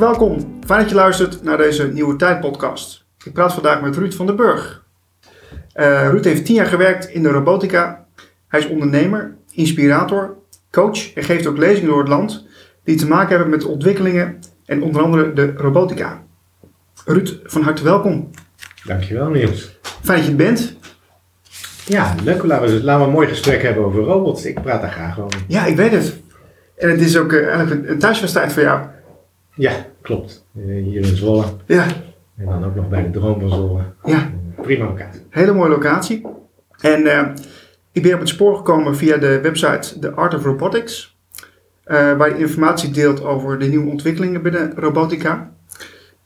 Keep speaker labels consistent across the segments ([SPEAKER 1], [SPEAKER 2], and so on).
[SPEAKER 1] Hartelijk welkom. Fijn dat je luistert naar deze Nieuwe Tijd podcast. Ik praat vandaag met Ruud van den Burg. Uh, Ruud heeft tien jaar gewerkt in de robotica. Hij is ondernemer, inspirator, coach en geeft ook lezingen door het land die te maken hebben met ontwikkelingen en onder andere de robotica. Ruud, van harte welkom.
[SPEAKER 2] Dankjewel Niels.
[SPEAKER 1] Fijn dat je er bent.
[SPEAKER 2] Ja, leuk. Laten we, laten we een mooi gesprek hebben over robots. Ik praat daar graag over.
[SPEAKER 1] Ja, ik weet het. En het is ook uh, eigenlijk een, thuiswedstrijd voor jou.
[SPEAKER 2] Ja, klopt. Uh, hier in Zwolle.
[SPEAKER 1] Ja.
[SPEAKER 2] En dan ook nog bij de Droom van Zwolle.
[SPEAKER 1] Ja.
[SPEAKER 2] Prima locatie.
[SPEAKER 1] Hele mooie locatie. En uh, ik ben op het spoor gekomen via de website The Art of Robotics. waar je informatie deelt over de nieuwe ontwikkelingen binnen robotica.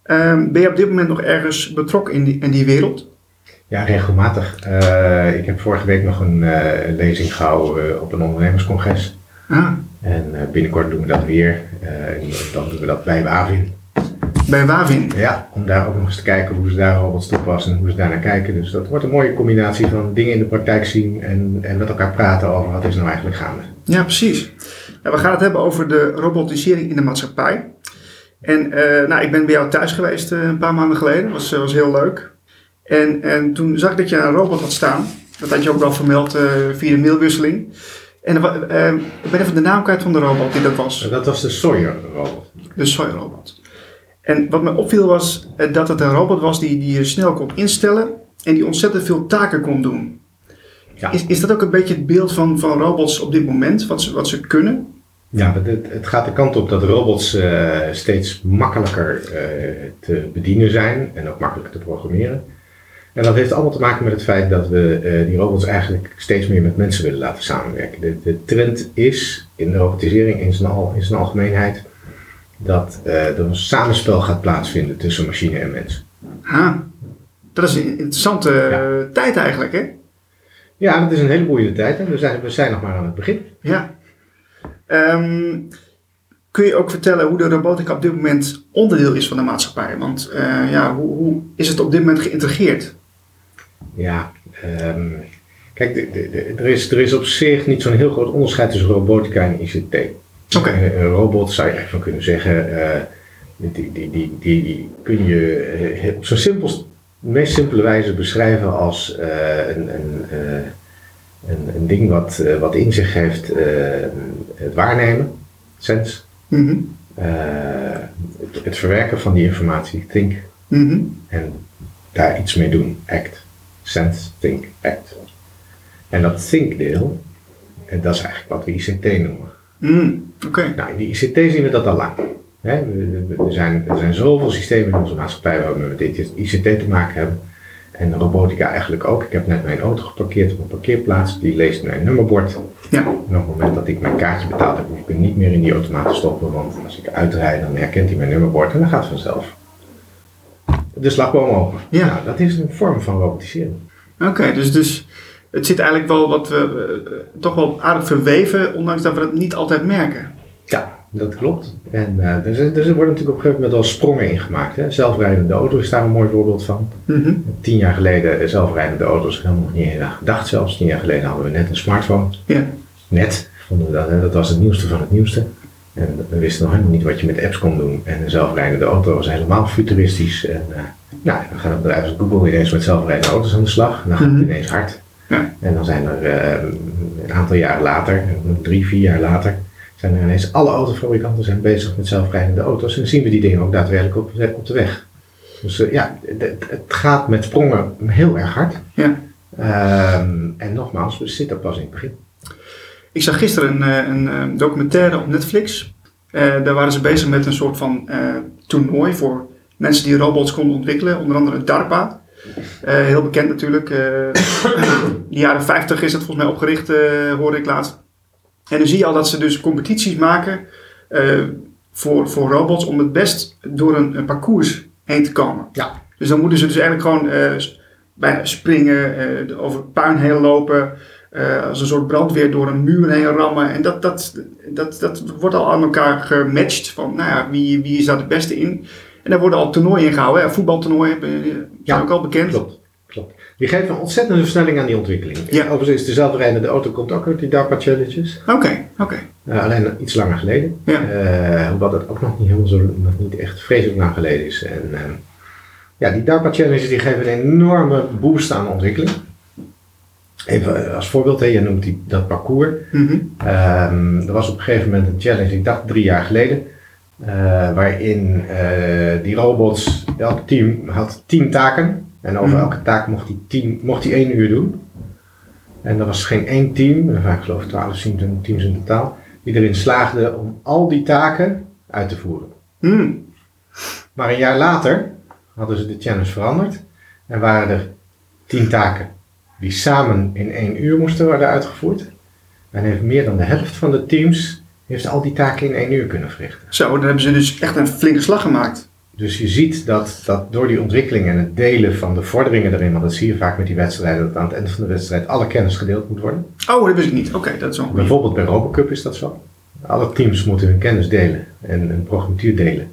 [SPEAKER 1] Ehm, ben je op dit moment nog ergens betrokken in die, in die wereld?
[SPEAKER 2] Ja, regelmatig. Uh, ik heb vorige week nog een lezing gehouden op een ondernemerscongres.
[SPEAKER 1] Ah.
[SPEAKER 2] En binnenkort doen we dat weer. en dan doen we dat bij Wavin.
[SPEAKER 1] Bij Wavin?
[SPEAKER 2] Ja, om daar ook nog eens te kijken hoe ze daar al wat toepassen en hoe ze daar naar kijken. Dus dat wordt een mooie combinatie van dingen in de praktijk zien en, en met elkaar praten over wat is nou eigenlijk gaande.
[SPEAKER 1] Ja, precies. We gaan het hebben over de robotisering in de maatschappij. En nou, ik ben bij jou thuis geweest een paar maanden geleden. Dat was, was heel leuk. En, en toen zag ik dat je een robot had staan. Dat had je ook wel vermeld via de mailwisseling. En uh, ik ben even de naam kwijt van de robot die dat was.
[SPEAKER 2] Dat was de Sawyer robot.
[SPEAKER 1] De Sawyer robot. En wat me opviel was uh, dat het een robot was die, die je snel kon instellen en die ontzettend veel taken kon doen. Ja. Is, is dat ook een beetje het beeld van, van robots op dit moment, wat ze, wat ze kunnen?
[SPEAKER 2] Ja, het, het gaat de kant op dat robots uh, steeds makkelijker te bedienen zijn en ook makkelijker te programmeren. En dat heeft allemaal te maken met het feit dat we uh, die robots eigenlijk steeds meer met mensen willen laten samenwerken. De, de trend is in de robotisering in zijn, al, in zijn algemeenheid dat er een samenspel gaat plaatsvinden tussen machine en mens.
[SPEAKER 1] Ha, dat is een interessante ja. tijd eigenlijk, hè?
[SPEAKER 2] Ja, dat is een hele boeiende tijd en we zijn, we zijn nog maar aan het begin.
[SPEAKER 1] Ja. Um, kun je ook vertellen hoe de robotica op dit moment onderdeel is van de maatschappij? Want uh, ja, hoe, hoe, is het op dit moment geïntegreerd?
[SPEAKER 2] Ja, um, kijk, de, de, de, er, is, er is op zich niet zo'n heel groot onderscheid tussen robotica en ICT.
[SPEAKER 1] Oké. Okay.
[SPEAKER 2] Een robot zou je eigenlijk van kunnen zeggen, uh, die, die, die, die, kun je op zo'n simpel, meest simpele wijze beschrijven als uh, een, een, een, een, ding wat, wat in zich heeft het waarnemen, sense.
[SPEAKER 1] Mm -hmm.
[SPEAKER 2] het, het, verwerken van die informatie, think,
[SPEAKER 1] mm -hmm.
[SPEAKER 2] en daar iets mee doen, act. Sense, think, act. En dat think deel, en dat is eigenlijk wat we ICT noemen.
[SPEAKER 1] Mm, Oké.
[SPEAKER 2] Nou, in die ICT zien we dat al lang. He, er, zijn, er zijn zoveel systemen in onze maatschappij waar we met dit ICT te maken hebben. En robotica eigenlijk ook. Ik heb net mijn auto geparkeerd op een parkeerplaats. Die leest mijn nummerbord.
[SPEAKER 1] Ja.
[SPEAKER 2] En op het moment dat ik mijn kaartje betaald heb, hoef ik hem niet meer in die automaat te stoppen. Want als ik uitrijd, dan herkent hij mijn nummerbord en dan gaat het vanzelf. De slagboom open.
[SPEAKER 1] Ja.
[SPEAKER 2] Nou, dat is een vorm van robotisering.
[SPEAKER 1] Oké, okay, dus, dus het zit eigenlijk wel wat we uh, toch wel aardig verweven, ondanks dat we het niet altijd merken.
[SPEAKER 2] Ja, dat klopt. En uh, dus, dus er worden natuurlijk op een gegeven moment al sprongen in gemaakt. Hè? Zelfrijdende auto is daar een mooi voorbeeld van.
[SPEAKER 1] Mm -hmm.
[SPEAKER 2] Tien jaar geleden zelfrijdende auto's, helemaal nog niet aan gedacht zelfs. Tien jaar geleden hadden we net een smartphone.
[SPEAKER 1] Ja.
[SPEAKER 2] Net, vonden we dat, hè? dat was het nieuwste van het nieuwste. En we wisten nog helemaal niet wat je met apps kon doen. En een zelfrijdende auto was helemaal futuristisch. En uh, nou, dan gaan bedrijven als Google ineens met zelfrijdende auto's aan de slag. En dan gaat het
[SPEAKER 1] -hmm.
[SPEAKER 2] ineens hard.
[SPEAKER 1] Ja.
[SPEAKER 2] En dan zijn er uh, een aantal jaar later, drie, vier jaar later, zijn er ineens alle autofabrikanten zijn bezig met zelfrijdende auto's. En dan zien we die dingen ook daadwerkelijk op, op de weg. Dus uh, ja, het, het gaat met sprongen heel erg hard.
[SPEAKER 1] Ja.
[SPEAKER 2] Um, en nogmaals, we zitten pas in het begin.
[SPEAKER 1] Ik zag gisteren een, een, een documentaire op Netflix. Uh, daar waren ze bezig met een soort van toernooi voor mensen die robots konden ontwikkelen. Onder andere DARPA. Uh, heel bekend natuurlijk. In de jaren 50 is dat volgens mij opgericht, hoorde ik laatst. En dan zie je al dat ze dus competities maken voor, voor robots om het best door een, een, parcours heen te komen.
[SPEAKER 2] Ja.
[SPEAKER 1] Dus dan moeten ze dus eigenlijk gewoon bijna springen, over puin heen lopen, als een soort brandweer door een muur heen rammen. En dat, dat, dat, dat wordt al aan elkaar gematcht van, nou ja, wie, wie is daar het beste in? En daar worden al toernooien in gehouden. Hè? Voetbaltoernooien zijn ja, ook al bekend.
[SPEAKER 2] Klopt, klopt. Die geven een ontzettende versnelling aan die ontwikkeling.
[SPEAKER 1] Ja.
[SPEAKER 2] Overigens is de zelfrijdende auto komt ook uit die DARPA challenges.
[SPEAKER 1] Oké, oké.
[SPEAKER 2] Eh, alleen iets langer geleden.
[SPEAKER 1] Ja.
[SPEAKER 2] Eh, hoewel dat ook nog niet helemaal zo, nog niet echt vreselijk lang geleden is. En ja, die DARPA challenges die geven een enorme boost aan ontwikkeling. Even als voorbeeld, hè, je noemt die, dat parcours.
[SPEAKER 1] Mhm.
[SPEAKER 2] Ehm, er was op een gegeven moment een challenge, ik dacht drie jaar geleden, eh, waarin eh, die robots, elk team had tien taken. En over
[SPEAKER 1] Mhm.
[SPEAKER 2] elke taak mocht hij tien, mocht hij één uur doen. En er was geen één team, er waren geloof ik twaalf teams, in- teams in totaal, die erin slaagde om al die taken uit te voeren.
[SPEAKER 1] Hmm.
[SPEAKER 2] Maar een jaar later hadden ze de challenge veranderd en waren er tien taken die samen in één uur moesten worden uitgevoerd. En heeft meer dan de helft van de teams heeft al die taken in één uur kunnen verrichten.
[SPEAKER 1] Zo, dan hebben ze dus echt een flinke slag gemaakt.
[SPEAKER 2] Dus je ziet dat, dat door die ontwikkeling en het delen van de vorderingen erin, want dat zie je vaak met die wedstrijden, dat aan het eind van de wedstrijd alle kennis gedeeld moet worden.
[SPEAKER 1] Oh, dat wist ik niet. Oké, dat is wel.
[SPEAKER 2] Bijvoorbeeld bij Robocup is dat zo. Alle teams moeten hun kennis delen en een programmatuur delen.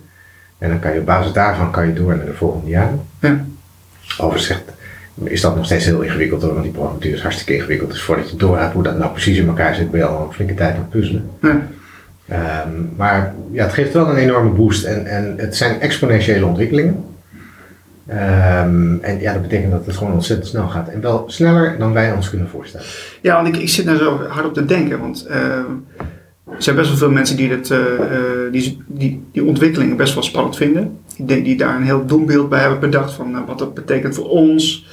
[SPEAKER 2] En dan kan je op basis daarvan kan je door naar de volgende jaren.
[SPEAKER 1] Ja.
[SPEAKER 2] Overigens zegt- is dat nog steeds heel ingewikkeld hoor, want die programmatuur is hartstikke ingewikkeld. Dus voordat je door hebt hoe dat nou precies in elkaar zit, ben je al een flinke tijd aan het puzzelen.
[SPEAKER 1] Ja.
[SPEAKER 2] Ehm, maar ja, het geeft wel een enorme boost en, en het zijn exponentiële ontwikkelingen. Ehm, en ja, dat betekent dat het gewoon ontzettend snel gaat. En wel sneller dan wij ons kunnen voorstellen.
[SPEAKER 1] Ja, want ik, ik zit daar zo hard op te denken. Want eh, er zijn best wel veel mensen die, dit, eh, eh, die, die, die ontwikkelingen best wel spannend vinden. Die, die daar een heel doelbeeld bij hebben bedacht van eh, wat dat betekent voor ons.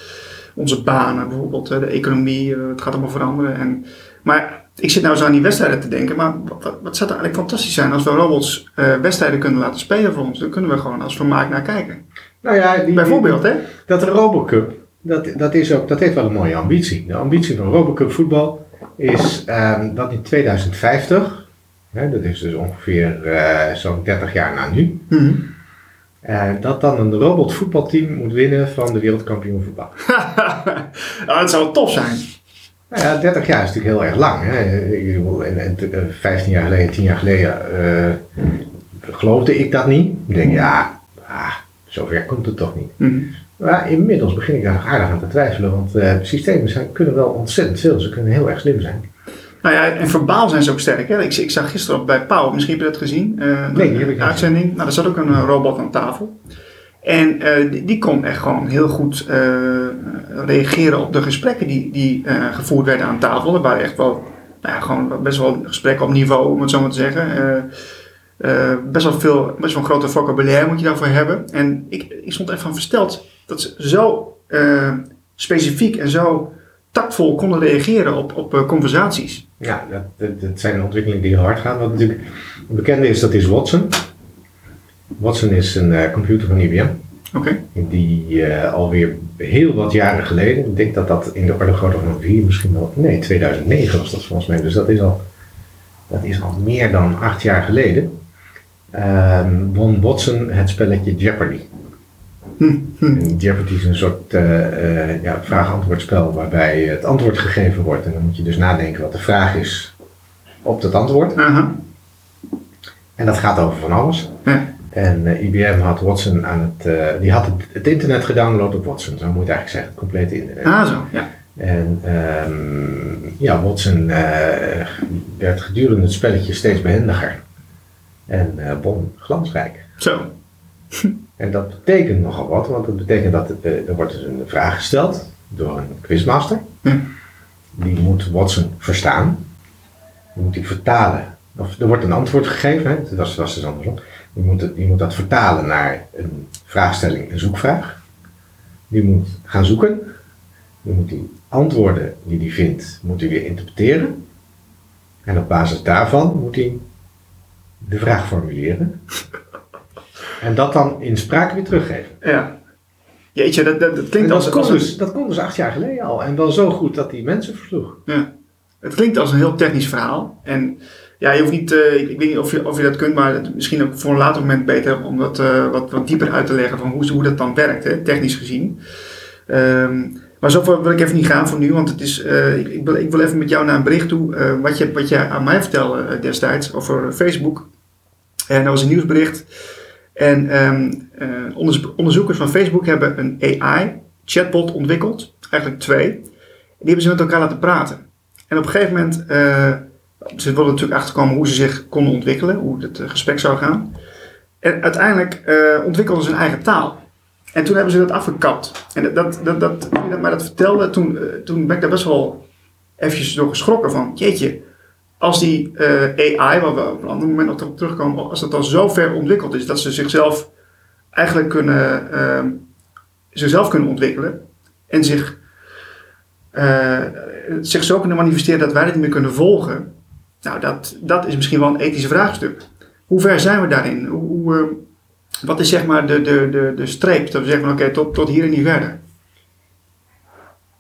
[SPEAKER 1] Onze banen bijvoorbeeld, eh, de economie, eh, het gaat allemaal veranderen. En, maar ik zit nou zo aan die wedstrijden te denken. Maar wat, wat, zou er eigenlijk fantastisch zijn als we robots wedstrijden kunnen laten spelen voor ons. Dan kunnen we gewoon als vermaak naar kijken.
[SPEAKER 2] Nou ja, die,
[SPEAKER 1] Bijvoorbeeld, hè?
[SPEAKER 2] Dat Robocup, dat, dat, is ook, dat heeft wel een mooie ambitie. De ambitie van Robocup voetbal is ehm, dat in 2050, hè, dat is dus ongeveer eh, zo'n 30 jaar na nu,
[SPEAKER 1] Mhm.
[SPEAKER 2] Eh, dat dan een robotvoetbalteam moet winnen van de wereldkampioen voetbal.
[SPEAKER 1] nou, dat zou tof zijn.
[SPEAKER 2] Nou ja, 30 jaar is natuurlijk heel erg lang. Hè. Ik bedoel, En, en, eh, 15 jaar geleden, 10 jaar geleden eh, geloofde ik dat niet. Ik denk, ja, ah, zover komt het toch niet.
[SPEAKER 1] Mhm.
[SPEAKER 2] Maar inmiddels begin ik daar nog aardig aan te twijfelen, want eh, systemen zijn, kunnen wel ontzettend veel. Ze kunnen heel erg slim zijn.
[SPEAKER 1] Nou ja, en verbaal zijn ze ook sterk. Hè? Ik, ik zag gisteren op bij Pauw, misschien heb je dat gezien. eh,
[SPEAKER 2] Nee, die heb ik
[SPEAKER 1] uitzending. Nou, daar zat ook een eh, robot aan tafel. En eh, die, die kon echt gewoon heel goed reageren op de gesprekken die, die gevoerd werden aan tafel. Er waren echt wel, nou ja, gewoon best wel gesprekken op niveau, om het zo maar te zeggen. Best wel veel, best wel een grote vocabulaire moet je daarvoor hebben. En ik, ik stond echt van versteld dat ze zo specifiek en zo tactvol konden reageren op, op conversaties.
[SPEAKER 2] Ja, dat, dat, dat zijn ontwikkelingen die heel hard gaan. Wat natuurlijk een bekende is, dat is Watson. Watson is een eh, computer van IBM.
[SPEAKER 1] Oké.
[SPEAKER 2] Die eh, alweer heel wat jaren geleden, ik denk dat dat in de orde grootte van vier, misschien wel, nee, 2009 was dat volgens mij. Dus dat is al, dat is al meer dan acht jaar geleden. Ehm, won Watson het spelletje Jeopardy.
[SPEAKER 1] Hm, hm.
[SPEAKER 2] En Jeopardy is een soort eh, eh, ja, vraag-antwoordspel waarbij het antwoord gegeven wordt. En dan moet je dus nadenken wat de vraag is op dat antwoord. En dat gaat over van alles. En eh, IBM had Watson aan het, die had het, het internet gedownload op Watson, zo moet je eigenlijk zeggen, het complete internet.
[SPEAKER 1] Ah, zo, ja.
[SPEAKER 2] En ehm, ja, Watson werd gedurende het spelletje steeds behendiger. En won glansrijk.
[SPEAKER 1] Zo.
[SPEAKER 2] En dat betekent nogal wat, want dat betekent dat het, eh, er wordt dus een vraag gesteld door een quizmaster.
[SPEAKER 1] Ja.
[SPEAKER 2] Die moet Watson verstaan. Die moet die vertalen. Of er wordt een antwoord gegeven, hè? dat was, dus andersom. Die moet, het- moet dat vertalen naar een vraagstelling, een zoekvraag. Die moet gaan zoeken. Die moet die antwoorden die hij vindt, moet hij weer interpreteren. En op basis daarvan moet hij de vraag formuleren. En dat dan in spraak weer teruggeven.
[SPEAKER 1] Ja. Jeetje, dat, dat, klinkt als,
[SPEAKER 2] dat,
[SPEAKER 1] als
[SPEAKER 2] kon
[SPEAKER 1] een,
[SPEAKER 2] dus, dat kon dus acht jaar geleden al. En wel zo goed dat die mensen versloeg.
[SPEAKER 1] ja. Het klinkt als een heel technisch verhaal. En ja, je hoeft niet, eh, ik, ik weet niet of je, of je dat kunt, maar het, misschien ook voor een later moment beter om dat eh, wat, wat dieper uit te leggen van hoe, hoe dat dan werkt, hè, technisch gezien. Ehm, maar zover wil ik even niet gaan voor nu, want het is, eh, ik, ik, wil, ik wil even met jou naar een bericht toe. wat, je, wat je aan mij vertelde destijds over Facebook. En dat was een nieuwsbericht. En ehm, eh, onderzo- onderzoekers van Facebook hebben een AI-chatbot ontwikkeld. eigenlijk twee. Die hebben ze met elkaar laten praten. En op een gegeven moment, uh, ze wilden natuurlijk achterkomen hoe ze zich konden ontwikkelen, hoe het gesprek zou gaan. En uiteindelijk ontwikkelden ze een eigen taal. En toen hebben ze dat afgekapt. En dat, dat, dat, mij dat vertelde, toen, toen ben ik daar best wel eventjes door geschrokken van, jeetje, als die uh, AI, waar we op een ander moment nog op terugkomen, als dat dan zo ver ontwikkeld is dat ze zichzelf eigenlijk kunnen, uh, zichzelf kunnen ontwikkelen en zich, uh, zich zo kunnen manifesteren dat wij dit niet meer kunnen volgen, nou, dat, dat is misschien wel een ethisch vraagstuk. Hoe ver zijn we daarin? Hoe, hoe wat is zeg maar de, de, de, de streep? Dat we zeggen oké, tot, tot hier en niet verder.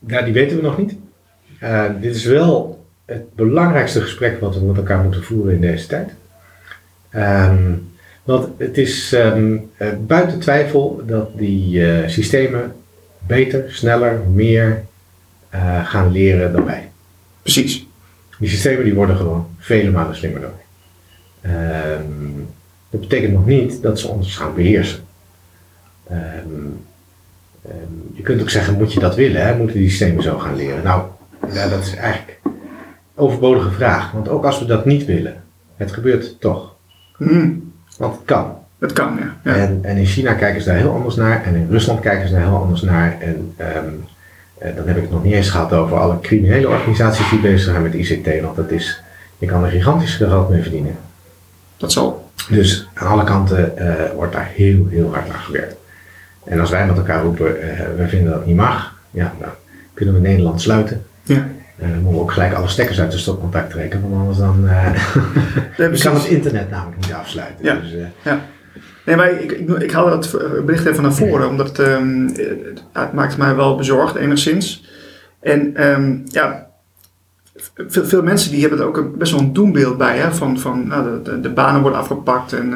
[SPEAKER 2] Ja, die weten we nog niet. Uh, dit is wel het belangrijkste gesprek wat we met elkaar moeten voeren in deze tijd. Um, want het is um, uh, buiten twijfel dat die uh, systemen beter, sneller, meer gaan leren dan wij.
[SPEAKER 1] Precies.
[SPEAKER 2] Die systemen die worden gewoon vele malen slimmer dan wij. Um, dat betekent nog niet dat ze ons gaan beheersen. je kunt ook zeggen, moet je dat willen? Hè? Moeten die systemen zo gaan leren? Nou, ja, dat is eigenlijk overbodige vraag. Want ook als we dat niet willen, het gebeurt toch.
[SPEAKER 1] Mm.
[SPEAKER 2] Want het kan.
[SPEAKER 1] Het kan, ja. ja.
[SPEAKER 2] En, en, in China kijken ze daar heel anders naar. En in Rusland kijken ze daar heel anders naar. En um, dan heb ik het nog niet eens gehad over alle criminele organisaties die bezig zijn met ICT. Want dat is, je kan er gigantisch geld mee verdienen.
[SPEAKER 1] Dat zal.
[SPEAKER 2] Dus aan alle kanten uh, wordt daar heel, heel hard aan gewerkt. En als wij met elkaar roepen, uh, we vinden dat niet mag. Ja, nou, kunnen we Nederland sluiten.
[SPEAKER 1] Ja.
[SPEAKER 2] Dan moeten we ook gelijk alle stekkers uit de stopcontact trekken, want anders dan uh, kan het internet namelijk niet afsluiten.
[SPEAKER 1] Ja.
[SPEAKER 2] Dus, uh,
[SPEAKER 1] ja. Nee, maar ik, ik, ik haalde dat bericht even naar voren, omdat het, um, het maakt mij wel bezorgd enigszins. En um, ja, veel, veel, mensen die hebben er ook een, best wel een doembeeld bij, hè, van, van nou, de, de, banen worden afgepakt en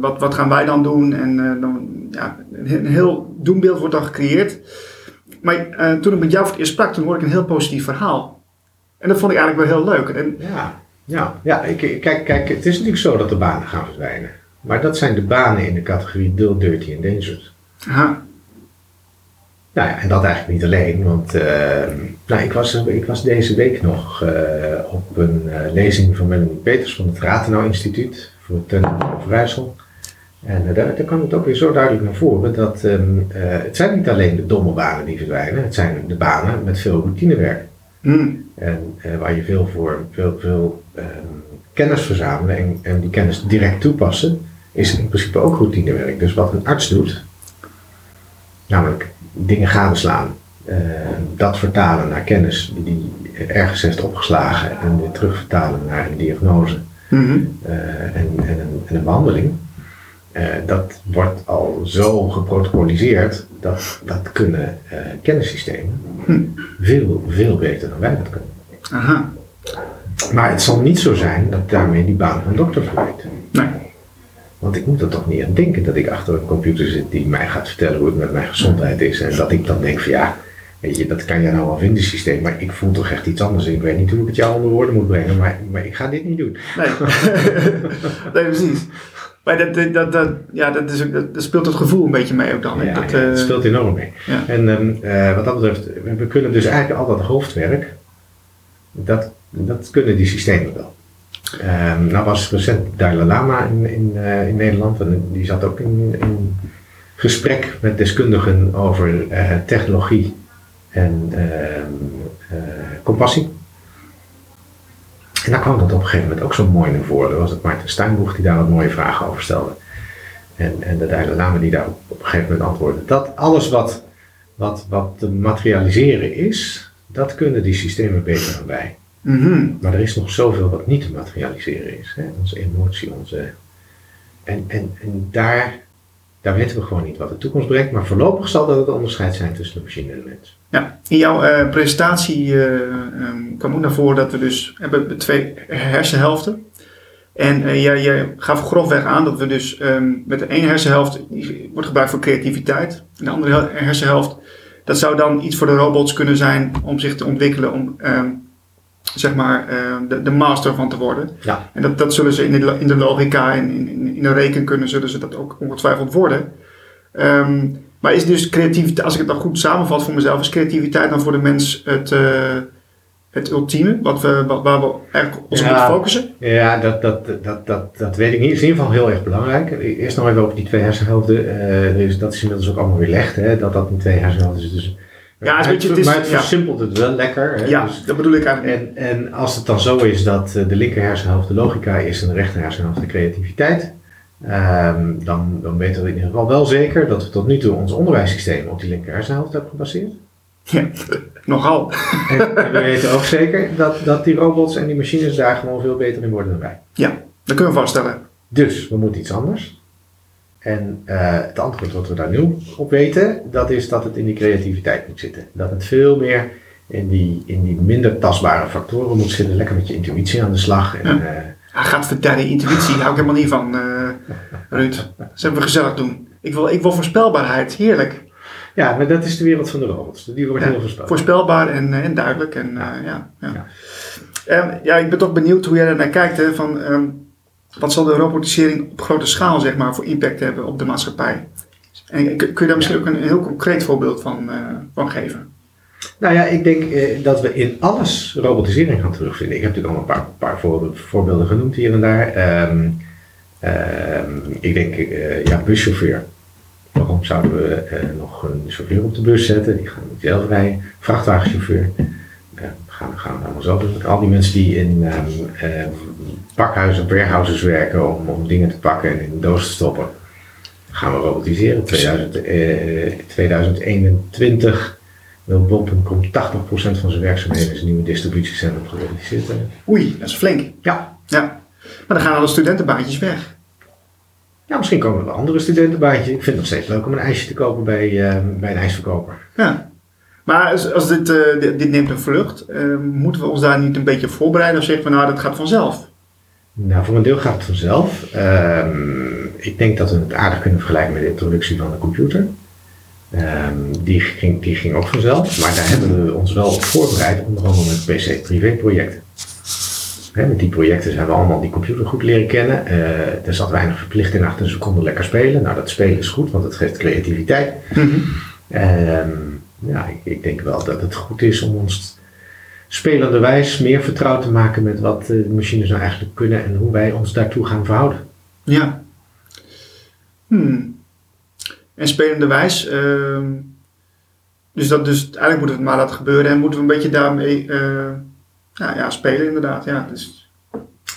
[SPEAKER 1] wat, wat gaan wij dan doen? En dan, ja, een, een heel doembeeld wordt dan gecreëerd. Maar uh, toen ik met jou voor het eerst sprak, toen hoorde ik een heel positief verhaal. En dat vond ik eigenlijk wel heel leuk. En,
[SPEAKER 2] ja, ja, ja ik, kijk, kijk, het is natuurlijk zo dat de banen gaan verdwijnen. Maar dat zijn de banen in de categorie dull, dirty en dangerous.
[SPEAKER 1] Aha.
[SPEAKER 2] Nou ja, en dat eigenlijk niet alleen, want uh, nou, ik, was, ik was deze week nog uh, op een uh, lezing van Melanie Peters van het Rathenau Instituut voor het Overijssel. En uh, daar, daar kwam het ook weer zo duidelijk naar voren dat um, uh, het zijn niet alleen de domme banen die verdwijnen, het zijn de banen met veel routinewerk.
[SPEAKER 1] Mm.
[SPEAKER 2] En uh, waar je veel voor veel, veel um, kennis verzamelen en, en die kennis direct toepassen, is in principe ook routinewerk. Dus wat een arts doet, namelijk dingen gadeslaan, dat vertalen naar kennis die ergens heeft opgeslagen en weer terugvertalen naar een diagnose
[SPEAKER 1] mm -hmm.
[SPEAKER 2] en, en, en een behandeling. Uh, dat wordt al zo geprotocoliseerd dat dat kunnen uh, kennissystemen
[SPEAKER 1] hm.
[SPEAKER 2] veel, veel beter dan wij dat kunnen.
[SPEAKER 1] Aha.
[SPEAKER 2] Maar het zal niet zo zijn dat daarmee die baan van dokter verdwijnt.
[SPEAKER 1] Nee.
[SPEAKER 2] Want ik moet er toch niet aan denken dat ik achter een computer zit die mij gaat vertellen hoe het met mijn gezondheid is. En dat ik dan denk van ja, weet je, dat kan jij nou wel vinden systeem, maar ik voel toch echt iets anders. Ik weet niet hoe ik het jou onder woorden moet brengen, maar, maar ik ga dit niet doen.
[SPEAKER 1] Nee, nee precies. Maar dat, dat, ja, dat, is, dat, dat speelt het gevoel een beetje mee ook dan.
[SPEAKER 2] Ja,
[SPEAKER 1] dat,
[SPEAKER 2] ja, dat speelt enorm mee.
[SPEAKER 1] Ja.
[SPEAKER 2] En um, uh, wat dat betreft, we kunnen dus eigenlijk al dat hoofdwerk, dat, dat kunnen die systemen wel. Um, nou was recent Dalai Lama in, in, uh, in Nederland en die zat ook in, in gesprek met deskundigen over uh, technologie en compassie. En daar kwam dat op een gegeven moment ook zo mooi naar voren. Er was het Maarten Steinboeg die daar wat mooie vragen over stelde. En, en de Dalai Lama die daar op, op een gegeven moment antwoordde. Dat alles wat, wat, wat te materialiseren is, dat kunnen die systemen beter dan wij.
[SPEAKER 1] Mm -hmm.
[SPEAKER 2] Maar er is nog zoveel wat niet te materialiseren is. Hè? Onze emotie, onze... En, en, en daar, daar weten we gewoon niet wat de toekomst brengt. Maar voorlopig zal dat het onderscheid zijn tussen de machine en de mens.
[SPEAKER 1] Ja, in jouw uh, presentatie uh, um, kwam ook naar voren dat we dus hebben twee hersenhelften. En uh, jij, jij gaf grofweg aan dat we dus um, met de ene hersenhelft die wordt gebruikt voor creativiteit. En de andere hersenhelft, dat zou dan iets voor de robots kunnen zijn om zich te ontwikkelen, om um, zeg maar de, de, master van te worden.
[SPEAKER 2] Ja.
[SPEAKER 1] En dat, dat zullen ze in de, in de logica en in, in, in de rekenkunde zullen ze dat ook ongetwijfeld worden. Um, Maar is dus creativiteit, als ik het dan goed samenvat voor mezelf, is creativiteit dan voor de mens het, eh, het ultieme, wat we, wat, waar we eigenlijk ons op moeten focussen?
[SPEAKER 2] Ja, dat, dat, dat, dat, dat weet ik niet. Het is in ieder geval heel erg belangrijk. Eerst nog even over die twee hersenhelften. Eh, is, dat is inmiddels ook allemaal weer legd, hè, dat dat in twee hersenhelften is. Dus,
[SPEAKER 1] Ja, het is een beetje-
[SPEAKER 2] maar
[SPEAKER 1] het is-
[SPEAKER 2] maar het
[SPEAKER 1] ja.
[SPEAKER 2] versimpelt het wel lekker. Hè,
[SPEAKER 1] Ja,
[SPEAKER 2] dus-
[SPEAKER 1] dat bedoel ik eigenlijk.
[SPEAKER 2] en, en als het dan zo is dat eh, de linker hersenhelft de logica is en de rechter hersenhelft de creativiteit, ehm, dan, dan weten we in ieder geval wel zeker dat we tot nu toe ons onderwijssysteem op die linker hersenhelft hebben gebaseerd.
[SPEAKER 1] Ja, nogal.
[SPEAKER 2] En, en we weten ook zeker dat, dat die robots en die machines daar gewoon veel beter in worden dan wij.
[SPEAKER 1] Ja, dat kunnen we vaststellen.
[SPEAKER 2] Dus we moeten iets anders. En eh, het antwoord wat we daar nu op weten, dat is dat het in die creativiteit moet zitten. Dat het veel meer in die, in die minder tastbare factoren moet zitten. Lekker met je intuïtie aan de slag. En,
[SPEAKER 1] Ja.
[SPEAKER 2] eh,
[SPEAKER 1] Hij gaat vertellen, intuïtie, hou ik helemaal niet van, eh Ruud. Dat zullen we gezellig doen. Ik wil, ik wil voorspelbaarheid, heerlijk.
[SPEAKER 2] ja, maar dat is de wereld van de robots. Die wordt
[SPEAKER 1] Ja,
[SPEAKER 2] heel voorspelbaar.
[SPEAKER 1] Voorspelbaar en, eh, en duidelijk. En, eh, ja, ja.
[SPEAKER 2] Ja.
[SPEAKER 1] Ehm, ja, ik ben toch benieuwd hoe jij er naar kijkt. Hè, van, ehm, wat zal de robotisering op grote schaal zeg maar, voor impact hebben op de maatschappij? En kun je daar misschien ook een heel concreet voorbeeld van, eh, van geven?
[SPEAKER 2] Nou ja, ik denk eh, dat we in alles robotisering gaan terugvinden. Ik heb natuurlijk al een paar, paar voor- voorbeelden genoemd hier en daar. Ehm, ik denk, eh, ja, buschauffeur. Waarom zouden we eh, nog een chauffeur op de bus zetten? Die gaan niet zelf rijden. Vrachtwagenchauffeur. Gaan, gaan we allemaal zo doen. Al die mensen die in ehm, ehm, pakhuizen, warehouses werken om, om dingen te pakken en in een doos te stoppen. Gaan we robotiseren. 2000, eh, 2021 wil bol.com 80% van zijn werkzaamheden in zijn nieuwe distributiecentrum gerobotiseerd hebben.
[SPEAKER 1] Oei, dat is flink.
[SPEAKER 2] Ja.
[SPEAKER 1] Ja. Maar dan gaan alle studentenbaantjes weg.
[SPEAKER 2] Ja, misschien komen er wel andere studentenbaantjes. Ik vind het nog steeds leuk om een ijsje te kopen bij, eh, bij een ijsverkoper.
[SPEAKER 1] Ja. Maar als, als dit, eh, dit, dit neemt een vlucht, eh, moeten we ons daar niet een beetje voorbereiden of zeggen van nou dat gaat vanzelf?
[SPEAKER 2] Nou, voor een deel gaat het vanzelf. Ehm, ik denk dat we het aardig kunnen vergelijken met de introductie van de computer. Ehm, die, ging, die ging ook vanzelf, maar daar hebben we ons wel op voorbereid, onder andere met PC-privé-projecten. Hè, met die projecten zijn we allemaal die computer goed leren kennen. Eh, er zat weinig verplichting achter, dus we konden lekker spelen. Nou, dat spelen is goed, want het geeft creativiteit. Ehm, ja, ik, ik denk wel dat het goed is om ons spelenderwijs meer vertrouwd te maken met wat de machines nou eigenlijk kunnen en hoe wij ons daartoe gaan verhouden.
[SPEAKER 1] Ja. Hmm. En spelenderwijs. ehm dus, dat, dus eigenlijk moet het maar laten gebeuren en moeten we een beetje daarmee eh, nou, ja, spelen inderdaad. Ja, dus,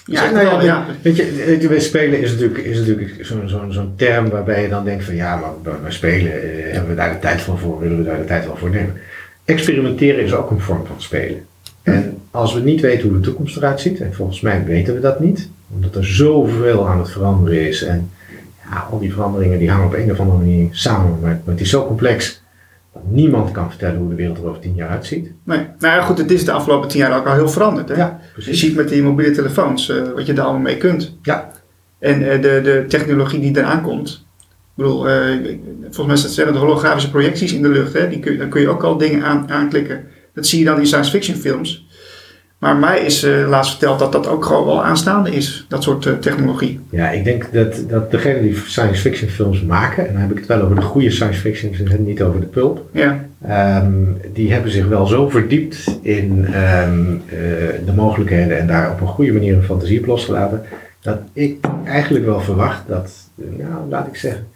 [SPEAKER 1] zegt
[SPEAKER 2] nou
[SPEAKER 1] al, ja.
[SPEAKER 2] Weet je, spelen is natuurlijk, is natuurlijk zo'n zo'n zo'n term waarbij je dan denkt van ja, maar bij- spelen eh, hebben we daar de tijd van voor, willen we daar de tijd wel voor nemen. Experimenteren is ook een vorm van spelen. En als we niet weten hoe de toekomst eruit ziet, en volgens mij weten we dat niet, omdat er zoveel aan het veranderen is en ja, al die veranderingen die hangen op een of andere manier samen, maar, maar het is zo complex niemand kan vertellen hoe de wereld er over tien jaar uitziet.
[SPEAKER 1] Nee. Nou ja, goed, het is de afgelopen tien jaar ook al heel veranderd. Hè? Je ziet met die mobiele telefoons eh, wat je daar allemaal mee kunt.
[SPEAKER 2] Ja.
[SPEAKER 1] En eh, de, de technologie die eraan komt. Ik bedoel, eh, volgens mij zijn het holografische projecties in de lucht. Hè? Die kun, je- daar kun je ook al dingen aan, aanklikken. Dat zie je dan in science fiction films. Maar mij is eh, laatst verteld dat dat ook gewoon wel aanstaande is. Dat soort eh, technologie.
[SPEAKER 2] Ja, ik denk dat, dat degenen die science fiction films maken, en dan heb ik het wel over de goede science fiction, en niet over de pulp,
[SPEAKER 1] Ja,
[SPEAKER 2] ehm, die hebben zich wel zo verdiept in ehm, eh, de mogelijkheden en daar op een goede manier een fantasie op losgelaten, dat ik eigenlijk wel verwacht dat, nou laat ik zeggen,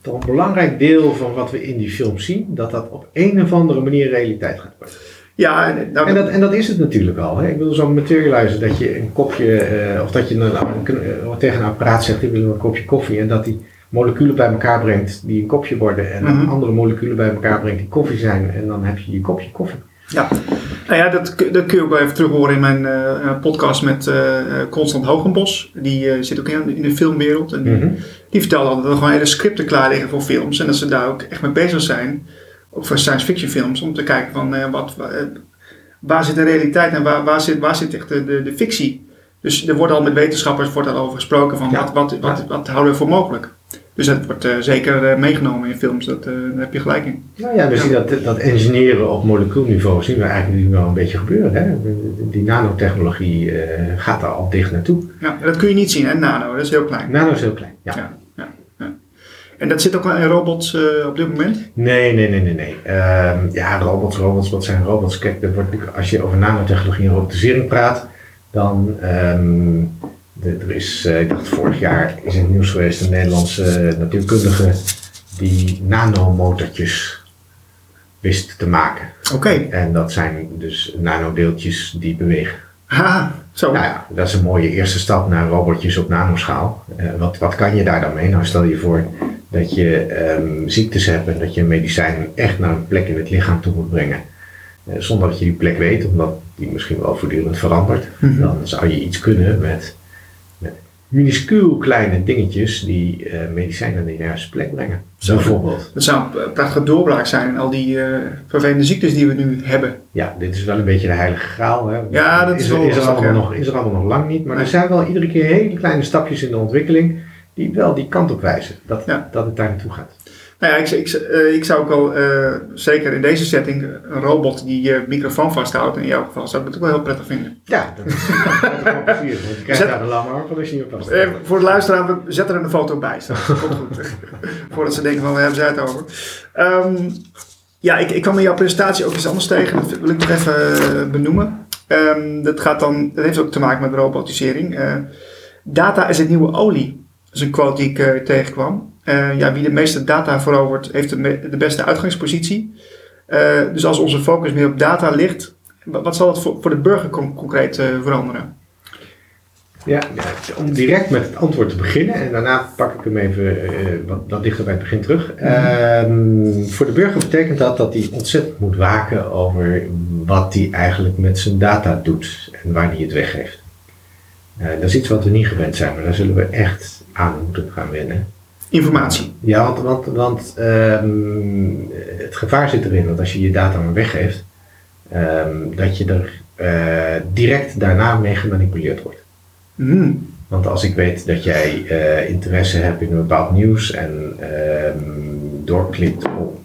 [SPEAKER 2] toch een belangrijk deel van wat we in die film zien, dat dat op een of andere manier realiteit gaat worden.
[SPEAKER 1] Ja en, nou,
[SPEAKER 2] En dat, en dat is het natuurlijk al. Hè? Ik bedoel, zo'n materializer, dat je een kopje, eh, of dat je een, een- eh, tegen een apparaat zegt, ik wil een kopje koffie, en dat die moleculen bij elkaar brengt die een kopje worden, en
[SPEAKER 1] Mhm.
[SPEAKER 2] andere moleculen bij elkaar brengt die koffie zijn, en dan heb je je kopje koffie.
[SPEAKER 1] Ja, nou ja, dat, kun- dat kun je ook wel even terug horen in mijn eh, eh, podcast met eh, eh, Constant Hogenbos. Die eh, zit ook in, in de filmwereld. En die-
[SPEAKER 2] Mhm.
[SPEAKER 1] die vertelde altijd dat er gewoon hele scripten klaar liggen voor films. En dat ze daar ook echt mee bezig zijn. Ook voor science fiction films. Om te kijken van eh, wat, wa- eh, waar zit de realiteit en waar, waar, zit, waar zit echt de, de, de fictie. Dus er wordt al met wetenschappers wordt al over gesproken van
[SPEAKER 2] Ja.
[SPEAKER 1] wat, wat, wat, wat houden we voor mogelijk. Dus dat wordt eh, zeker meegenomen in films. Dat, daar heb je gelijk in.
[SPEAKER 2] Nou ja, we zien dat, dat engineeren op molecuulniveau zien we eigenlijk nu wel een beetje gebeuren. Hè? Die nanotechnologie gaat daar al dicht naartoe.
[SPEAKER 1] Ja, dat kun je niet zien, hè, nano. Dat is heel klein.
[SPEAKER 2] Nano is heel klein. Ja.
[SPEAKER 1] Ja, ja, ja. En dat zit ook wel in robots eh, op dit moment?
[SPEAKER 2] Nee, nee, nee, nee. nee. Ehm, ja, robots, robots, wat zijn robots? Kijk, er wordt, als je over nanotechnologie en robotisering praat, dan ehm, de- er is, eh, ik dacht vorig jaar is in het nieuws geweest een Nederlandse natuurkundige die nanomotortjes wist te maken.
[SPEAKER 1] Oké.
[SPEAKER 2] En dat zijn dus nanodeeltjes die bewegen.
[SPEAKER 1] Ha, zo.
[SPEAKER 2] Nou ja, dat is een mooie eerste stap naar robotjes op nanoschaal. Eh, wat, wat kan je daar dan mee? Nou, stel je voor dat je ehm, ziektes hebt en dat je een medicijn echt naar een plek in het lichaam toe moet brengen. eh, zonder dat je die plek weet, omdat die misschien wel voortdurend verandert.
[SPEAKER 1] Mhm.
[SPEAKER 2] Dan zou je iets kunnen met, met minuscuul kleine dingetjes die eh, medicijnen naar de juiste plek brengen.
[SPEAKER 1] Zo.
[SPEAKER 2] Bijvoorbeeld.
[SPEAKER 1] Dat zou een prachtige doorbraak zijn in al die eh, vervelende ziektes die we nu hebben.
[SPEAKER 2] Ja, dit is wel een beetje de heilige graal. Hè?
[SPEAKER 1] Ja, dat is
[SPEAKER 2] er,
[SPEAKER 1] wel
[SPEAKER 2] is, er allemaal nog, is er allemaal nog lang niet. Maar
[SPEAKER 1] Nee.
[SPEAKER 2] er zijn wel iedere keer hele kleine stapjes in de ontwikkeling die wel die kant op wijzen. Dat,
[SPEAKER 1] Ja.
[SPEAKER 2] dat het daar naartoe gaat.
[SPEAKER 1] Nou ja, ik, ik, eh, ik zou ook wel, eh, zeker in deze setting, een robot die je microfoon vasthoudt, in jouw geval, zou ik het ook wel heel prettig vinden.
[SPEAKER 2] Ja, dat is dat wel plezier. Want je krijgt
[SPEAKER 1] Zet-
[SPEAKER 2] daar de lamme arm van als je niet op past.
[SPEAKER 1] Eh, voor de luisteraar, we zetten er een foto bij. Dat komt goed. Voordat ze denken van, we hebben ze het over. Ehm, ja, ik, ik kwam in jouw presentatie ook iets anders tegen. Dat wil ik nog even benoemen. Ehm, dat, gaat dan, dat heeft ook te maken met robotisering. Data is het nieuwe olie. Dat is een quote die ik eh, tegenkwam. Eh, ja, wie de meeste data verovert, heeft de, de beste uitgangspositie. Eh, dus als onze focus meer op data ligt, wat, zal het voor, voor de burger con- concreet veranderen?
[SPEAKER 2] Ja, om direct met het antwoord te beginnen en daarna pak ik hem even eh, wat, wat dichter bij het begin terug. Ehm, voor de burger betekent dat dat hij ontzettend moet waken over wat hij eigenlijk met zijn data doet en waar hij het weggeeft. Dat is iets wat we niet gewend zijn, maar daar zullen we echt aan moeten gaan wennen.
[SPEAKER 1] Informatie.
[SPEAKER 2] Ja, want, want, want ehm, het gevaar zit erin dat als je je data maar weggeeft, ehm, dat je er eh, direct daarna mee gemanipuleerd wordt.
[SPEAKER 1] Hmm.
[SPEAKER 2] Want als ik weet dat jij eh, interesse hebt in een bepaald nieuws en ehm, doorklikt op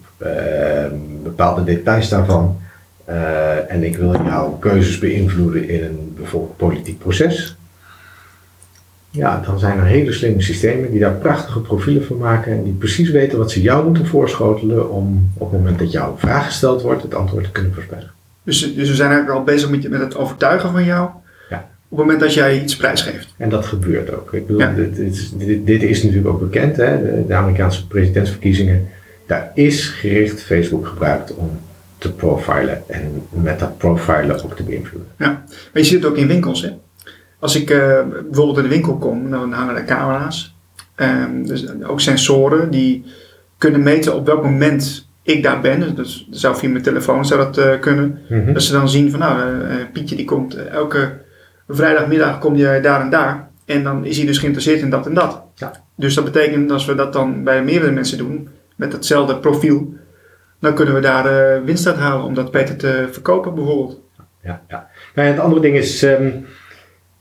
[SPEAKER 2] bepaalde details daarvan, eh, en ik wil jouw keuzes beïnvloeden in een bijvoorbeeld politiek proces, ja, dan zijn er hele slimme systemen die daar prachtige profielen van maken en die precies weten wat ze jou moeten voorschotelen om op het moment dat jouw vraag gesteld wordt, het antwoord te kunnen voorspellen.
[SPEAKER 1] Dus, dus we zijn eigenlijk al bezig met, met het overtuigen van jou.
[SPEAKER 2] Ja.
[SPEAKER 1] Op het moment dat jij iets prijsgeeft.
[SPEAKER 2] En dat gebeurt ook. Ik bedoel,
[SPEAKER 1] Ja.
[SPEAKER 2] dit, dit is, dit, dit is natuurlijk ook bekend, hè? De, de Amerikaanse presidentsverkiezingen. Daar is gericht Facebook gebruikt om te profilen en met dat profilen ook te beïnvloeden.
[SPEAKER 1] Maar je ziet het ook in winkels. Hè? Als ik eh, bijvoorbeeld in de winkel kom, dan hangen er camera's. Ehm, dus ook sensoren die kunnen meten op welk moment ik daar ben. Dus dat zou via mijn telefoon zou dat eh, kunnen.
[SPEAKER 2] Mhm.
[SPEAKER 1] Dat ze dan zien van nou, eh, Pietje die komt elke vrijdagmiddag komt hij daar en daar. En dan is hij dus geïnteresseerd in dat en dat.
[SPEAKER 2] Ja.
[SPEAKER 1] Dus dat betekent als we dat dan bij meerdere mensen doen, met hetzelfde profiel, dan kunnen we daar winst uit halen om dat beter te verkopen bijvoorbeeld.
[SPEAKER 2] Ja, ja. Nou ja, het andere ding is, ehm,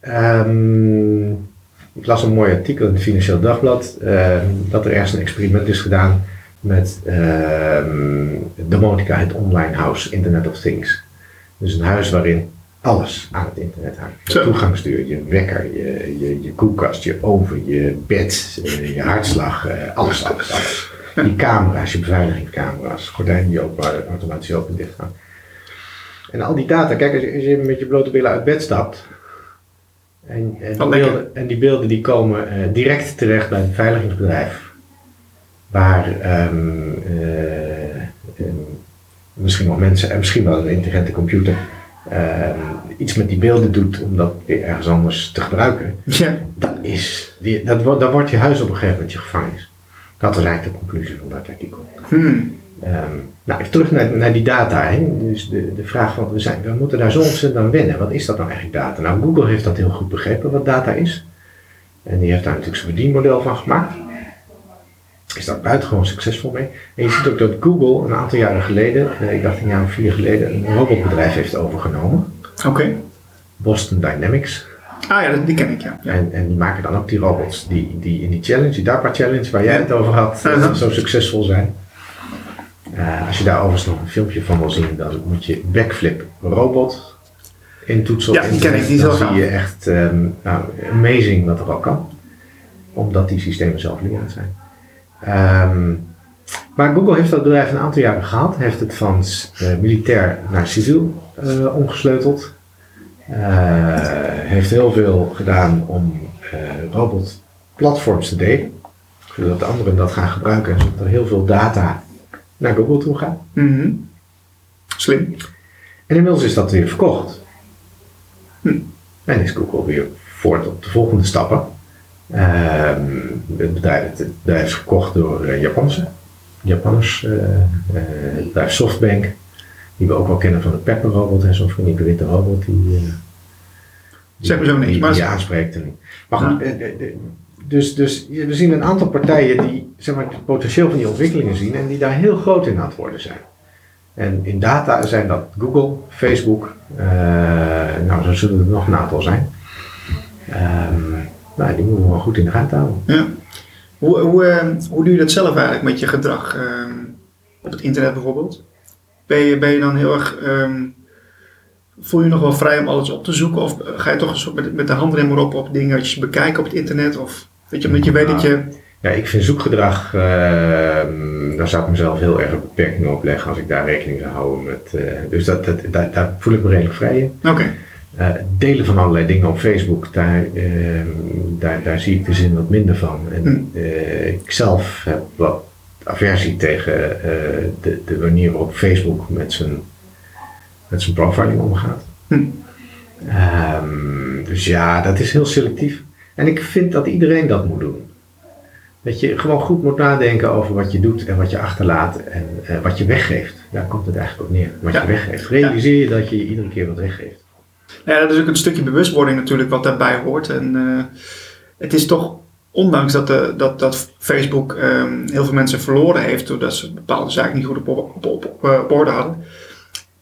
[SPEAKER 2] ehm, ik las een mooi artikel in het Financieel Dagblad, ehm, dat er ergens een experiment is gedaan met ehm Domotica, het online house, Internet of Things. Dus een huis waarin alles aan het internet hangt. Je
[SPEAKER 1] Zo.
[SPEAKER 2] toegangsdeur, je wekker, je, je, je koelkast, je oven, je bed, eh, je hartslag, eh, alles, alles, alles. Die camera's, je beveiligingscamera's, gordijnen die ook automatisch open en dicht gaan. En al die data, kijk, als je, als je met je blote billen uit bed stapt. En, die, beelden, en die beelden die komen eh, direct terecht bij het beveiligingsbedrijf. Waar ehm, eh, ehm, misschien wel mensen en misschien wel een intelligente computer ehm, iets met die beelden doet om dat weer ergens anders te gebruiken.
[SPEAKER 1] Ja.
[SPEAKER 2] Dat is, die, dat, wordt je huis op een gegeven moment je gevangenis. Dat was eigenlijk de conclusie van dat artikel.
[SPEAKER 1] Hmm.
[SPEAKER 2] Ehm, nou, even terug naar, naar die data. Hè. Dus de, de vraag van, we, zijn, we moeten daar zo ontzettend aan wennen. Wat is dat nou eigenlijk data? Nou, Google heeft dat heel goed begrepen wat data is. En die heeft daar natuurlijk zijn verdienmodel van gemaakt. Is daar buitengewoon succesvol mee. En je ziet ook dat Google een aantal jaren geleden, eh, ik dacht een jaar of vier geleden, een robotbedrijf heeft overgenomen.
[SPEAKER 1] Oké.
[SPEAKER 2] Boston Dynamics.
[SPEAKER 1] Ah ja, dat- die ken ik ja. ja.
[SPEAKER 2] En, en die maken dan ook die robots die, die in die challenge, die DARPA challenge waar jij het over had, eh, zo succesvol zijn. Eh, als je daar overigens nog een filmpje van wil zien, dan moet je backflip robot intoetsen.
[SPEAKER 1] Ja, die ken ik, die
[SPEAKER 2] Dan zie je echt ehm, nou, amazing wat er al kan. Omdat die systemen zelf lerend zijn. Ehm, maar Google heeft dat bedrijf een aantal jaren gehad. Heeft het van uh, militair naar civiel uh, omgesleuteld. Uh, heeft heel veel gedaan om robotplatforms te delen. Zodat anderen dat gaan gebruiken en zodat er heel veel data naar Google toe gaat.
[SPEAKER 1] Mm -hmm. Slim.
[SPEAKER 2] En inmiddels is dat weer verkocht. Hm. En is Google weer voort op de volgende stappen. Ehm, het, bedrijf, het bedrijf is gekocht door uh, Japanse. Japanners. Uh, het bedrijf Softbank. Die we ook wel kennen van de Pepper robot. en Zo'n vriendelijke witte robot die, die,
[SPEAKER 1] zeg maar zo niks,
[SPEAKER 2] die,
[SPEAKER 1] maar
[SPEAKER 2] die aanspreekt. Maar goed, dus, dus we zien een aantal partijen die zeg maar, het potentieel van die ontwikkelingen zien en die daar heel groot in aan het worden zijn. En in data zijn dat Google, Facebook, uh, nou zo zullen er nog een aantal zijn. Um, nou, die moeten we wel goed in de gaten houden.
[SPEAKER 1] Ja. Hoe, hoe, uh, hoe doe je dat zelf eigenlijk met je gedrag uh, op het internet bijvoorbeeld? Ben je, ben je dan heel erg, um, voel je nog wel vrij om alles op te zoeken? Of ga je toch een soort met, met de handrem erop op dingen bekijken op het internet? Of weet je, omdat je weet dat je...
[SPEAKER 2] Ja, ik vind zoekgedrag, uh, daar zou ik mezelf heel erg beperkingen op leggen als ik daar rekening zou houden met. Uh, dus dat, dat, daar, daar, voel ik me redelijk vrij in.
[SPEAKER 1] Oké. Okay.
[SPEAKER 2] Uh, delen van allerlei dingen op Facebook, daar, daar, daar zie ik de zin wat minder van. En hm. ik zelf heb wat aversie tegen de, de manier waarop Facebook met zijn, met zijn profiling omgaat. Hm. Um, dus ja, dat is heel selectief. En ik vind dat iedereen dat moet doen. Dat je gewoon goed moet nadenken over wat je doet en wat je achterlaat en uh, wat je weggeeft. Daar komt het eigenlijk op neer. Wat ja. je weggeeft. Realiseer je dat je iedere keer wat weggeeft.
[SPEAKER 1] Ja, dat is ook een stukje bewustwording natuurlijk wat daarbij hoort. En uh, het is toch, ondanks dat, dat, dat Facebook um, heel veel mensen verloren heeft doordat ze bepaalde zaken niet goed op, op, op, orde hadden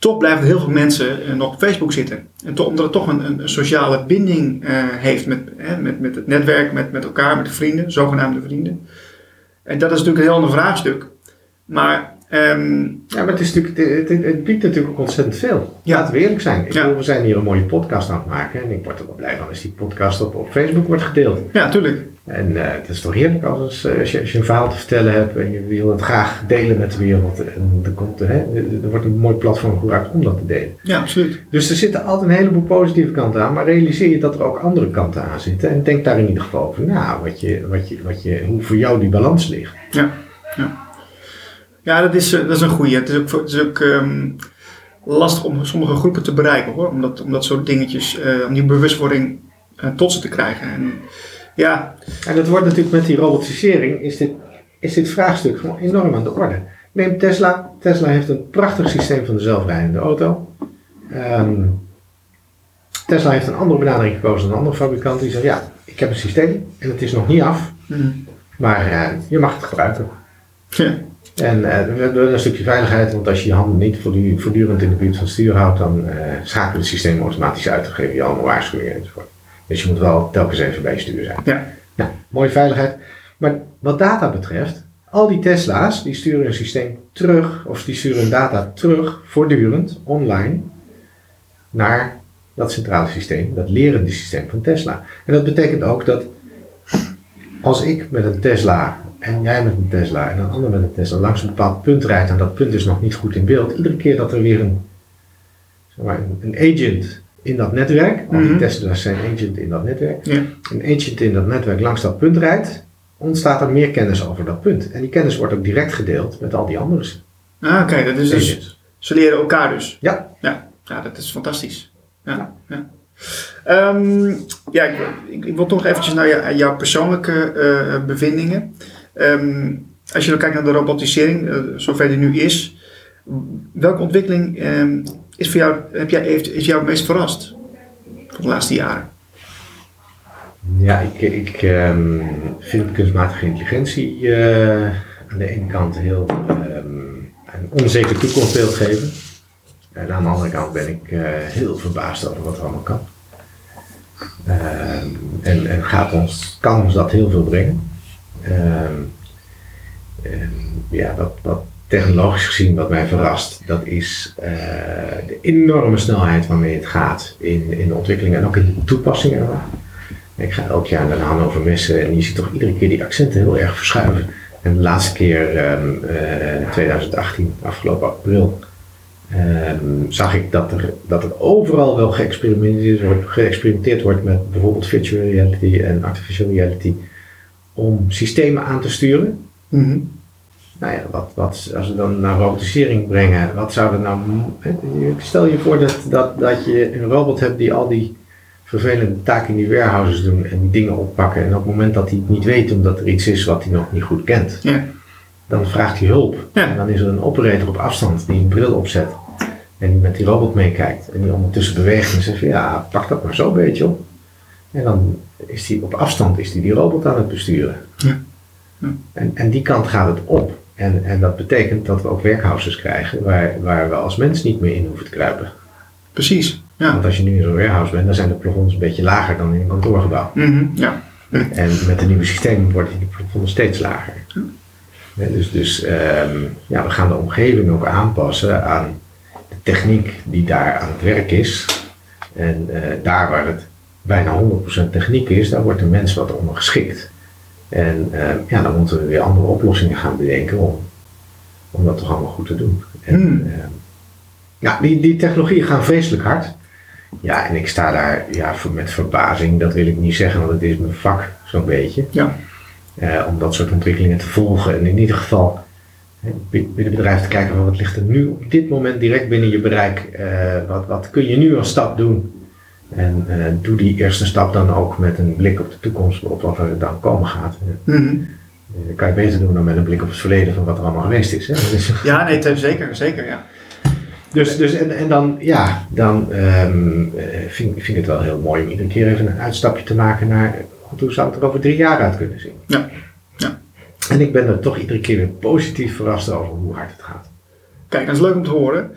[SPEAKER 1] toch blijven heel veel mensen nog op Facebook zitten. En toch, omdat het toch een, een sociale binding uh, heeft met, hè, met, met het netwerk, met, met elkaar, met de vrienden, zogenaamde vrienden. En dat is natuurlijk een heel ander vraagstuk. Maar, um,
[SPEAKER 2] ja, maar het, is natuurlijk, het, het, biedt natuurlijk ook ontzettend veel. Ja. Laten we eerlijk zijn. Ik ja. bedoel, we zijn hier een mooie podcast aan het maken. En ik word er wel blij van als die podcast op, op Facebook wordt gedeeld.
[SPEAKER 1] Ja, tuurlijk.
[SPEAKER 2] En uh, het is toch heerlijk als, als, je, als je een verhaal te vertellen hebt en je wil het graag delen met de wereld. En er, komt, hè, er wordt een mooi platform gebruikt om dat te delen.
[SPEAKER 1] Ja, absoluut.
[SPEAKER 2] Dus er zitten altijd een heleboel positieve kanten aan, maar realiseer je dat er ook andere kanten aan zitten. En denk daar in ieder geval over na, wat je, wat je, wat je, hoe voor jou die balans ligt.
[SPEAKER 1] Ja, ja. Ja dat, is, dat is een goede. Het is ook, het is ook um, lastig om sommige groepen te bereiken hoor, om dat, om dat soort dingetjes, uh, om die bewustwording uh, tot ze te krijgen. En, ja.
[SPEAKER 2] En dat wordt natuurlijk met die robotisering, is dit, is dit vraagstuk gewoon enorm aan de orde. Neem Tesla. Tesla heeft een prachtig systeem van de zelfrijdende auto. Um, Tesla heeft een andere benadering gekozen dan een andere fabrikant. Die zegt, ja, ik heb een systeem en het is nog niet af. Mm. Maar uh, je mag het gebruiken.
[SPEAKER 1] Ja.
[SPEAKER 2] En uh, we hebben een stukje veiligheid, want als je je handen niet voortdurend in de buurt van het stuur houdt, dan uh, schakelt het systeem automatisch uit. Dan geef je allemaal waarschuwingen enzovoort. Dus je moet wel telkens even bij je stuur zijn.
[SPEAKER 1] Ja.
[SPEAKER 2] Nou, mooie veiligheid. Maar wat data betreft, al die Tesla's die sturen een systeem terug, of die sturen data terug, voortdurend, online, naar dat centrale systeem, dat lerende systeem van Tesla. En dat betekent ook dat als ik met een Tesla en jij met een Tesla en een ander met een Tesla langs een bepaald punt rijdt en dat punt is nog niet goed in beeld, iedere keer dat er weer een, zeg maar, een agent in dat netwerk, want die mhm. Tesla's zijn agent in dat netwerk,
[SPEAKER 1] ja.
[SPEAKER 2] een agent in dat netwerk langs dat punt rijdt, ontstaat er meer kennis over dat punt. En die kennis wordt ook direct gedeeld met al die anderen.
[SPEAKER 1] Ah, oké, dat is dus, ze leren elkaar dus.
[SPEAKER 2] Ja.
[SPEAKER 1] Ja, ja dat is fantastisch. Ja, ja. Um, ja ik, ik, ik, wil toch eventjes naar jouw persoonlijke uh, bevindingen. Um, als je dan kijkt naar de robotisering, uh, zover die nu is, welke ontwikkeling um, is, voor jou, heb jij, is jou het meest verrast van de laatste jaren?
[SPEAKER 2] Ja, ik, ik um, vind kunstmatige intelligentie uh, aan de ene kant heel een onzeker toekomstbeeld geven. En aan de andere kant ben ik uh, heel verbaasd over wat er allemaal kan. En en gaat ons, kan ons dat heel veel brengen. Ja, wat, technologisch gezien wat mij verrast, dat is uh, de enorme snelheid waarmee het gaat in, in de ontwikkeling en ook in de toepassingen. Ik ga elk jaar naar de Hannover Messen en je ziet toch iedere keer die accenten heel erg verschuiven. En de laatste keer, ehm, eh, 2018, afgelopen april, ehm, zag ik dat er, dat er overal wel geëxperimenteerd wordt met bijvoorbeeld virtual reality en artificial reality om systemen aan te sturen.
[SPEAKER 1] Mhm.
[SPEAKER 2] Nou ja, wat, wat, als we dan naar robotisering brengen, wat zou er nou. Stel je voor dat, dat, dat je een robot hebt die al die vervelende taken in die warehouses doen en die dingen oppakken. En op het moment dat hij het niet weet omdat er iets is wat hij nog niet goed kent,
[SPEAKER 1] Ja.
[SPEAKER 2] dan vraagt hij hulp.
[SPEAKER 1] Ja.
[SPEAKER 2] En dan is er een operator op afstand die een bril opzet en die met die robot meekijkt. En die ondertussen beweegt en zegt: van, Ja, pak dat maar zo een beetje op. En dan is hij op afstand is die, die robot aan het besturen.
[SPEAKER 1] Ja. Ja.
[SPEAKER 2] En, en die kant gaat het op. En, en dat betekent dat we ook werkhouses krijgen waar, waar we als mens niet meer in hoeven te kruipen.
[SPEAKER 1] Precies. Ja.
[SPEAKER 2] Want als je nu in zo'n warehouse bent, dan zijn de plafonds een beetje lager dan in een kantoorgebouw.
[SPEAKER 1] Mhm. Ja.
[SPEAKER 2] En met de nieuwe systemen worden die plafonds steeds lager. Ja, dus dus ehm, ja, we gaan de omgeving ook aanpassen aan de techniek die daar aan het werk is. En eh, daar waar het bijna 100% techniek is, daar wordt de mens wat onder geschikt. En ehm, ja, dan moeten we weer andere oplossingen gaan bedenken om, om dat toch allemaal goed te doen. En,
[SPEAKER 1] Hmm.
[SPEAKER 2] ehm, ja, die, die technologieën gaan vreselijk hard. Ja, en ik sta daar ja, met verbazing, dat wil ik niet zeggen, want het is mijn vak zo'n beetje.
[SPEAKER 1] Ja.
[SPEAKER 2] Eh, om dat soort ontwikkelingen te volgen. En in ieder geval binnen het bedrijf te kijken van wat ligt er nu op dit moment direct binnen je bereik. Eh, wat, wat kun je nu als stap doen? En eh, doe die eerste stap dan ook met een blik op de toekomst, op wat er dan komen gaat.
[SPEAKER 1] Mhm.
[SPEAKER 2] dat kan je beter doen dan met een blik op het verleden van wat er allemaal geweest is. Hè? Dus,
[SPEAKER 1] Ja, nee, zeker. Zeker, ja.
[SPEAKER 2] dus, dus en, en dan, ja, dan ehm, eh, vind, vind ik het wel heel mooi om iedere keer even een uitstapje te maken naar hoe zou het er over drie jaar uit kunnen zien.
[SPEAKER 1] Ja. Ja.
[SPEAKER 2] En ik ben er toch iedere keer weer positief verrast over hoe hard het gaat.
[SPEAKER 1] Kijk, dat is leuk om te horen.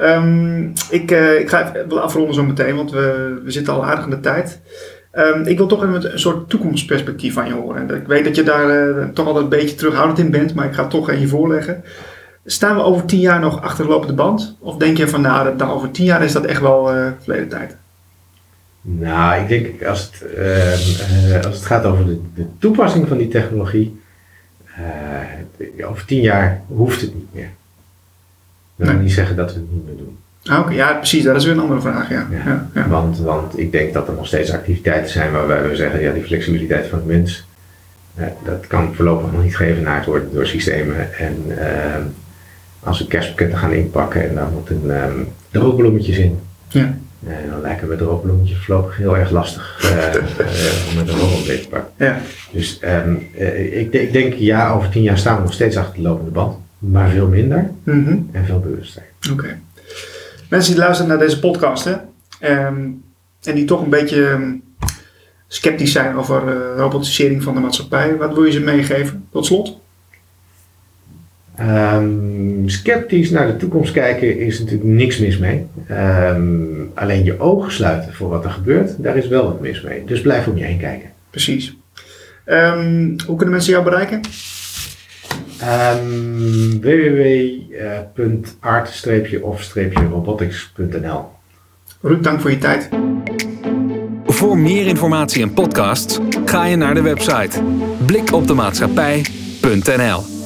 [SPEAKER 1] Ehm, ik, eh, ik ga even afronden zo meteen, want we, we zitten al aardig in de tijd. Ehm, ik wil toch even een soort toekomstperspectief van je horen. En Ik weet dat je daar eh, toch altijd een beetje terughoudend in bent, maar ik ga het toch je voorleggen. Staan we over tien jaar nog achter de lopende band? Of denk je van, nou, nou, over tien jaar is dat echt wel eh verleden tijd?
[SPEAKER 2] Nou, ik denk als het, ehm, eh, als het gaat over de, de toepassing van die technologie, over tien jaar hoeft het niet meer. Wil
[SPEAKER 1] Nee.
[SPEAKER 2] niet zeggen dat we het niet meer doen.
[SPEAKER 1] Ah, Oké, ja, precies. Dat is weer een andere vraag, ja.
[SPEAKER 2] Ja. Want, want ik denk dat er nog steeds activiteiten zijn waarbij we zeggen, ja, die flexibiliteit van de mens, eh, dat kan voorlopig nog niet geëvenaard worden door systemen. En ehm, als we kerstpakketten gaan inpakken en daar moeten ehm droogbloemetjes in,
[SPEAKER 1] Ja.
[SPEAKER 2] eh, dan lijken me droogbloemetjes voorlopig heel erg lastig eh, eh, om met een mee te pakken.
[SPEAKER 1] ja.
[SPEAKER 2] Dus ehm, eh, ik, ik denk, ja, over tien jaar staan we nog steeds achter de lopende band, maar veel minder
[SPEAKER 1] Mhm.
[SPEAKER 2] en veel bewuster.
[SPEAKER 1] Oké. Mensen die luisteren naar deze podcast hè, ehm, en die toch een beetje ehm, sceptisch zijn over eh, robotisering van de maatschappij, wat wil je ze meegeven? Tot slot?
[SPEAKER 2] Ehm, sceptisch naar de toekomst kijken is natuurlijk niks mis mee. Alleen je ogen sluiten voor wat er gebeurt, daar is wel wat mis mee. Dus blijf om je heen kijken.
[SPEAKER 1] Precies. Hoe kunnen mensen jou bereiken?
[SPEAKER 2] Ehm www.art-of-robotics.nl
[SPEAKER 1] Ruud, dank voor je tijd.
[SPEAKER 3] Voor meer informatie en podcasts ga je naar de website blikopdemaatschappij.nl